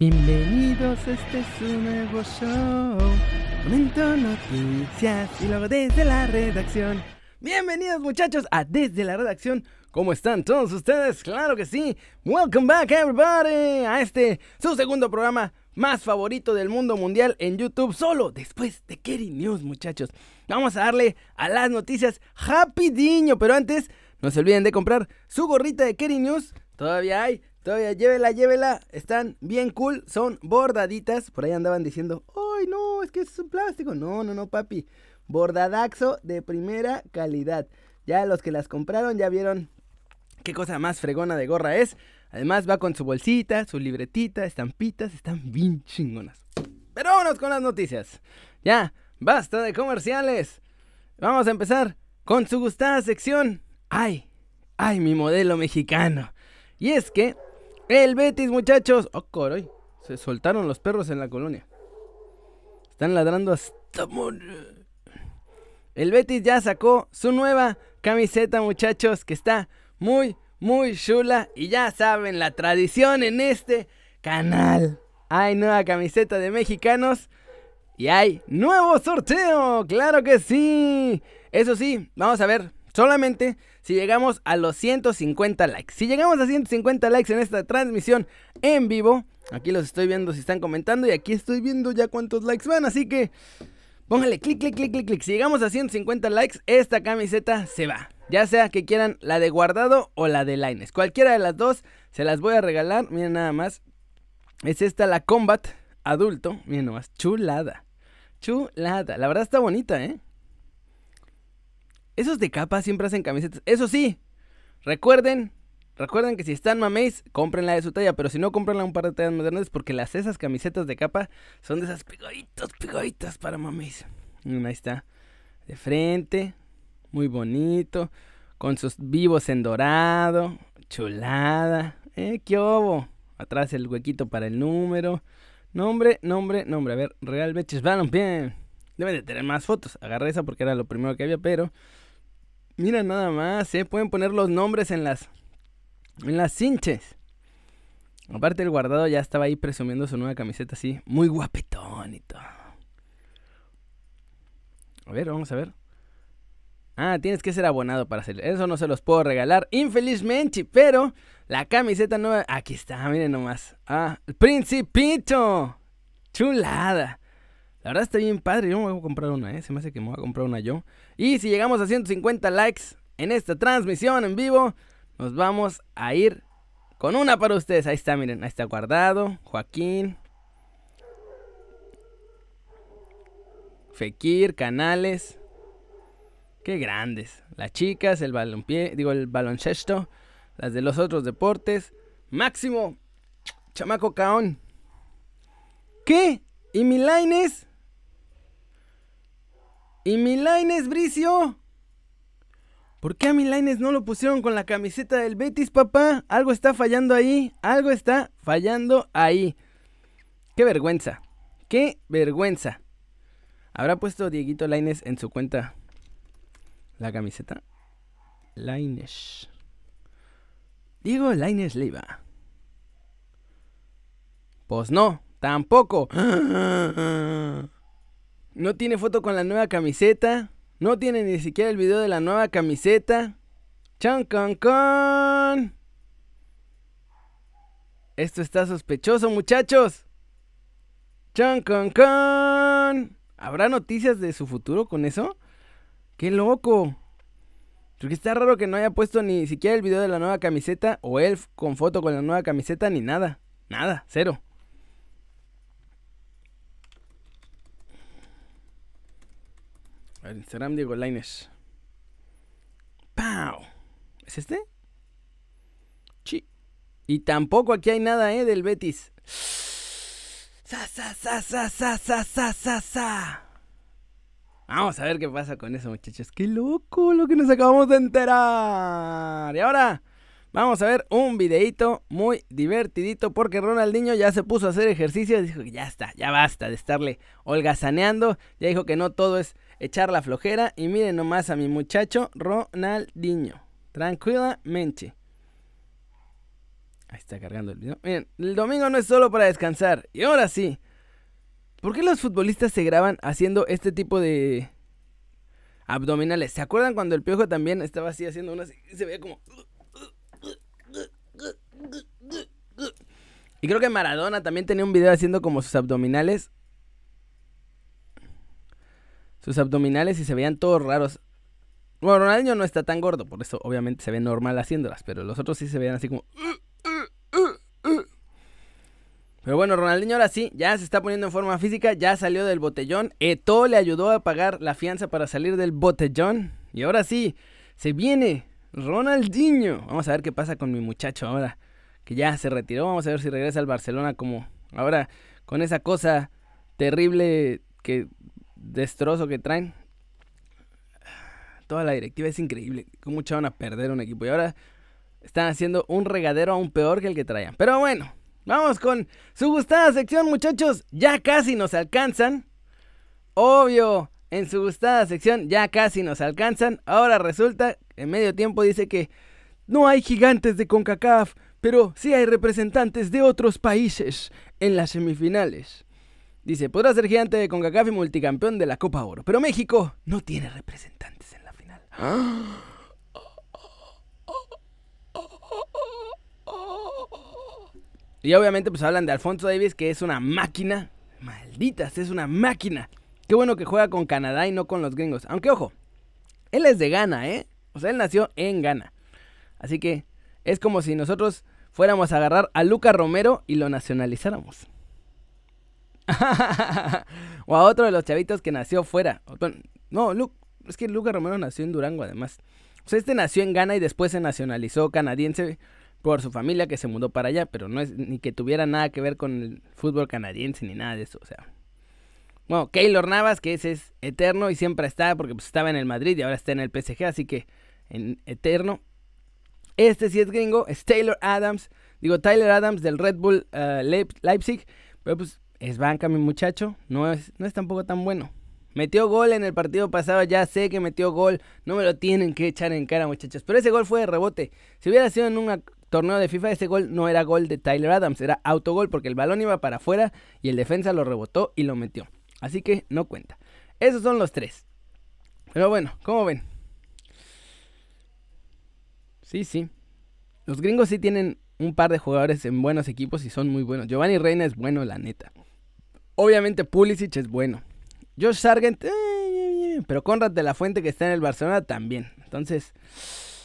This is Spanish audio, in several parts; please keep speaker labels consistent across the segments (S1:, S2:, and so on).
S1: Bienvenidos, este es un nuevo show. Comento noticias y luego desde la redacción. Bienvenidos muchachos a Desde la Redacción. ¿Cómo están todos ustedes? Claro que sí. Welcome back everybody a este su segundo programa más favorito del mundo mundial en YouTube, solo después de Kerry News, muchachos. Vamos a darle a las noticias rapidiño, pero antes no se olviden de comprar su gorrita de Kerry News. Todavía hay Todavía llévela, llévela. Están bien cool. Son bordaditas. Por ahí andaban diciendo, ¡ay no! Es que es un plástico. No, no, no, papi. Bordadaxo de primera calidad. Ya los que las compraron ya vieron qué cosa más fregona de gorra es. Además va con su bolsita, su libretita, estampitas. Están bien chingonas. Pero vámonos con las noticias. Ya, basta de comerciales. Vamos a empezar con su gustada sección. ¡Ay! ¡Ay, mi modelo mexicano! Y es que el Betis, muchachos. Oh, coroy. Se soltaron los perros en la colonia. Están ladrando hasta. El Betis ya sacó su nueva camiseta, muchachos, que está muy, muy chula. Y ya saben, la tradición en este canal. Hay nueva camiseta de mexicanos. Y hay nuevo sorteo. Claro que sí. Eso sí, vamos a ver. Solamente si llegamos a los 150 likes. Si llegamos a 150 likes en esta transmisión en vivo, aquí los estoy viendo si están comentando y aquí estoy viendo ya cuántos likes van, así que póngale clic, clic, clic, clic, clic. Si llegamos a 150 likes, esta camiseta se va. Ya sea que quieran la de guardado o la de Lines. Cualquiera de las dos se las voy a regalar. Miren nada más. Es esta la Combat adulto. Miren nomás. Chulada. Chulada. La verdad está bonita, ¿eh? Esos de capa siempre hacen camisetas. Eso sí, recuerden, recuerden que si están mameis, compren la de su talla, pero si no, comprenla un par de tallas más porque las esas camisetas de capa son de esas pegaditas, pegaditas para mameis. Ahí está, de frente, muy bonito, con sus vivos en dorado, chulada, eh, qué obo. Atrás el huequito para el número. Nombre, nombre, nombre. A ver, Real Beches bien. Deben de tener más fotos. Agarré esa porque era lo primero que había, pero Mira nada más, ¿eh? Pueden poner los nombres en las, en las cinches. Aparte el guardado ya estaba ahí presumiendo su nueva camiseta así, muy guapetón y todo. A ver, vamos a ver. Ah, tienes que ser abonado para hacerlo. Eso no se los puedo regalar, infelizmente. Pero la camiseta nueva. Aquí está, miren nomás. Ah, el Principito. Chulada. La verdad está bien padre. Yo me voy a comprar una, ¿eh? Se me hace que me voy a comprar una yo. Y si llegamos a 150 likes en esta transmisión en vivo, nos vamos a ir con una para ustedes. Ahí está, miren. Ahí está guardado. Joaquín. Fekir, Canales. Qué grandes. Las chicas, el balonpié, digo el baloncesto, las de los otros deportes. Máximo, chamaco caón. ¿Qué? ¿Y Milaines? ¿Y Milaines, Bricio? ¿Por qué a Milaines no lo pusieron con la camiseta del Betis, papá? Algo está fallando ahí. Algo está fallando ahí. Qué vergüenza. Qué vergüenza. ¿Habrá puesto Dieguito Laines en su cuenta la camiseta? Laines. Diego Laines Leiva. Pues no, tampoco. No tiene foto con la nueva camiseta. No tiene ni siquiera el video de la nueva camiseta. Chan con con. Esto está sospechoso, muchachos. Chan con con. ¿Habrá noticias de su futuro con eso? ¡Qué loco! Porque está raro que no haya puesto ni siquiera el video de la nueva camiseta o él con foto con la nueva camiseta ni nada. Nada, cero. Instagram Diego Laines. ¡Pau! ¿Es este? Sí. Y tampoco aquí hay nada, ¿eh? Del Betis. ¡Sa, sa, sa, sa, sa, sa, sa, sa, sa! Vamos a ver qué pasa con eso, muchachos. ¡Qué loco lo que nos acabamos de enterar! Y ahora vamos a ver un videito muy divertidito porque Ronaldinho ya se puso a hacer ejercicio dijo que ya está, ya basta de estarle holgazaneando. Ya dijo que no todo es echar la flojera. Y miren nomás a mi muchacho Ronaldinho. Tranquilamente. Ahí está cargando el video. Miren, el domingo no es solo para descansar. Y ahora sí. ¿Por qué los futbolistas se graban haciendo este tipo de abdominales? ¿Se acuerdan cuando el piojo también estaba así haciendo unas... Se veía como... Y creo que Maradona también tenía un video haciendo como sus abdominales. Sus abdominales y se veían todos raros. Bueno, Ronaldinho no está tan gordo, por eso obviamente se ve normal haciéndolas, pero los otros sí se veían así como... Pero bueno, Ronaldinho ahora sí, ya se está poniendo en forma física, ya salió del botellón. Eto le ayudó a pagar la fianza para salir del botellón. Y ahora sí, se viene Ronaldinho. Vamos a ver qué pasa con mi muchacho ahora que ya se retiró. Vamos a ver si regresa al Barcelona como ahora con esa cosa terrible que destrozo que traen. Toda la directiva es increíble. Mucho van a perder un equipo. Y ahora están haciendo un regadero aún peor que el que traían. Pero bueno, vamos con su gustada sección, muchachos. Ya casi nos alcanzan. Obvio, en su gustada sección ya casi nos alcanzan. Ahora resulta, en medio tiempo dice que no hay gigantes de CONCACAF pero sí hay representantes de otros países en las semifinales. Dice, podrá ser gigante de CONCACAF y multicampeón de la Copa Oro, pero México no tiene representantes en la final. Y obviamente pues hablan de Alfonso Davis, que es una máquina. Malditas, es una máquina. Qué bueno que juega con Canadá y no con los gringos. Aunque ojo, él es de Ghana, ¿eh? O sea, él nació en Ghana. Así que es como si nosotros fuéramos a agarrar a Luca Romero y lo nacionalizáramos. o a otro de los chavitos que nació fuera. No, es que Luca Romero nació en Durango además. O sea, este nació en Ghana y después se nacionalizó canadiense por su familia que se mudó para allá, pero no es ni que tuviera nada que ver con el fútbol canadiense ni nada de eso, o sea. Bueno, Keylor Navas, que ese es eterno y siempre está porque pues, estaba en el Madrid y ahora está en el PSG, así que en eterno. Este sí es gringo, es Taylor Adams. Digo, Tyler Adams del Red Bull uh, Leipzig. Pero pues es banca, mi muchacho. No es, no es tampoco tan bueno. Metió gol en el partido pasado, ya sé que metió gol. No me lo tienen que echar en cara, muchachos. Pero ese gol fue de rebote. Si hubiera sido en un torneo de FIFA, ese gol no era gol de Tyler Adams, era autogol porque el balón iba para afuera y el defensa lo rebotó y lo metió. Así que no cuenta. Esos son los tres. Pero bueno, ¿cómo ven? Sí, sí. Los gringos sí tienen un par de jugadores en buenos equipos y son muy buenos. Giovanni Reina es bueno, la neta. Obviamente Pulisic es bueno. Josh Sargent, eh, pero Conrad de la Fuente que está en el Barcelona también. Entonces,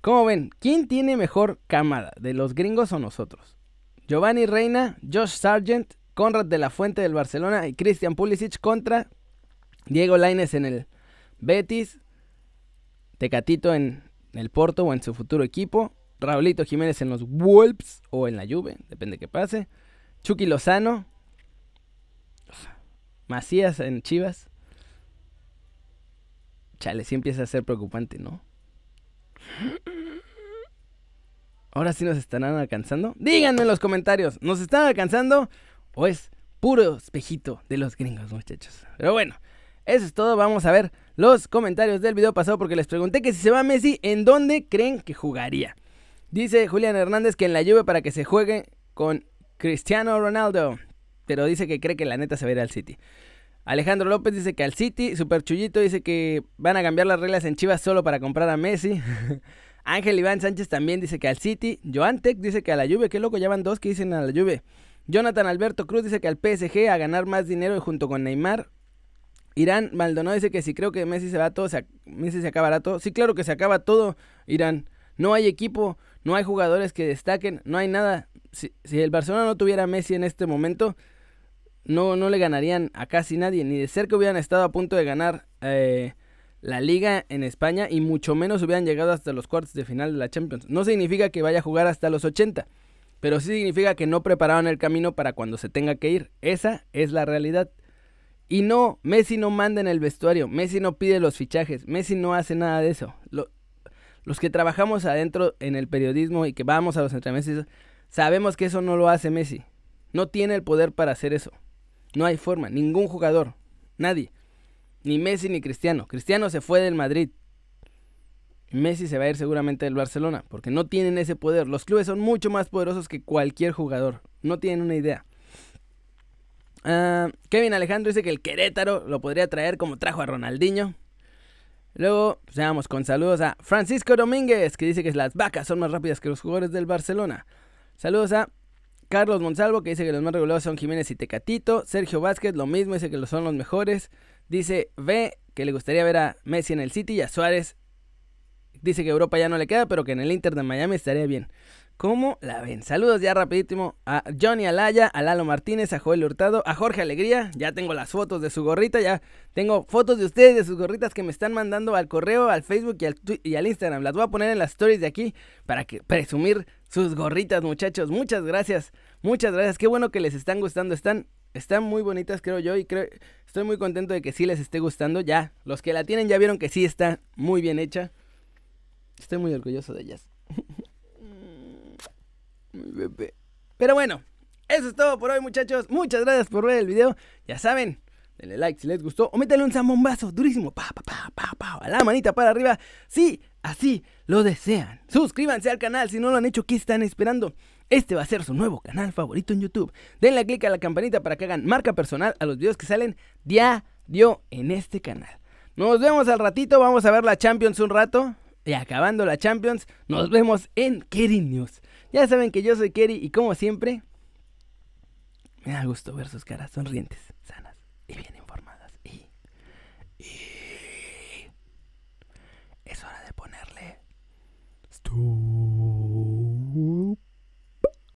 S1: ¿cómo ven? ¿Quién tiene mejor cámara? ¿De los gringos o nosotros? Giovanni Reina, Josh Sargent, Conrad de la Fuente del Barcelona y Christian Pulisic contra Diego Laines en el Betis, Tecatito en el Porto o en su futuro equipo. Raulito Jiménez en los Wolves o en la Juve, depende que pase. Chucky Lozano. Macías en Chivas. Chale, sí empieza a ser preocupante, ¿no? Ahora sí nos estarán alcanzando. Díganme en los comentarios, ¿nos están alcanzando o es puro espejito de los gringos, muchachos? Pero bueno, eso es todo. Vamos a ver los comentarios del video pasado porque les pregunté que si se va Messi, ¿en dónde creen que jugaría? Dice Julián Hernández que en la lluvia para que se juegue con Cristiano Ronaldo. Pero dice que cree que la neta se va a ir al City. Alejandro López dice que al City. Super Chullito dice que van a cambiar las reglas en Chivas solo para comprar a Messi. Ángel Iván Sánchez también dice que al City. Joan Tech dice que a la lluvia. Qué loco, ya van dos que dicen a la lluvia. Jonathan Alberto Cruz dice que al PSG a ganar más dinero junto con Neymar. Irán Maldonado dice que si creo que Messi se va todo, Messi se acabará todo. Sí, claro que se acaba todo, Irán. No hay equipo, no hay jugadores que destaquen, no hay nada. Si, el Barcelona no tuviera Messi en este momento, no, no le ganarían a casi nadie, ni de cerca hubieran estado a punto de ganar eh, la liga en España y mucho menos hubieran llegado hasta los cuartos de final de la Champions. No significa que vaya a jugar hasta los 80, pero sí significa que no prepararon el camino para cuando se tenga que ir. Esa es la realidad. Y no, Messi no manda en el vestuario, Messi no pide los fichajes, Messi no hace nada de eso. los que trabajamos adentro en el periodismo y que vamos a los entrenamientos, sabemos que eso no lo hace Messi. No tiene el poder para hacer eso. No hay forma, ningún jugador, nadie. Ni Messi ni Cristiano. Cristiano se fue del Madrid. Messi se va a ir seguramente del Barcelona, porque no tienen ese poder. Los clubes son mucho más poderosos que cualquier jugador. No tienen una idea. Ah, Kevin Alejandro dice que el Querétaro lo podría traer como trajo a Ronaldinho. Luego, pues, con saludos a Francisco Domínguez, que dice que las vacas son más rápidas que los jugadores del Barcelona. Saludos a Carlos Monsalvo, que dice que los más regulados son Jiménez y Tecatito. Sergio Vázquez, lo mismo, dice que son los mejores. Dice V, que le gustaría ver a Messi en el City y a Suárez. Dice que Europa ya no le queda, pero que en el Inter de Miami estaría bien. ¿Cómo la ven? Saludos ya rapidísimo a Johnny Alaya, a Lalo Martínez, a Joel Hurtado, a Jorge Alegría. Ya tengo las fotos de su gorrita, ya tengo fotos de ustedes, de sus gorritas que me están mandando al correo, al Facebook y al, y al Instagram. Las voy a poner en las stories de aquí para que presumir sus gorritas, muchachos. Muchas gracias, muchas gracias. Qué bueno que les están gustando. Están, están muy bonitas, creo yo, y creo, estoy muy contento de que sí les esté gustando. Ya, los que la tienen ya vieron que sí está muy bien hecha. Estoy muy orgulloso de ellas. Pero bueno, eso es todo por hoy, muchachos. Muchas gracias por ver el video. Ya saben, denle like si les gustó o métanle un zambombazo durísimo. Pa, pa, pa, pa, pa, a la manita para arriba. Sí, así lo desean. Suscríbanse al canal si no lo han hecho. ¿Qué están esperando? Este va a ser su nuevo canal favorito en YouTube. Denle click a la campanita para que hagan marca personal a los videos que salen diario en este canal. Nos vemos al ratito. Vamos a ver la Champions un rato. Y acabando la Champions, nos vemos en Kerry News. Ya saben que yo soy Kerry y como siempre, me da gusto ver sus caras sonrientes, sanas y bien informadas. Y, y es hora de ponerle... Stop.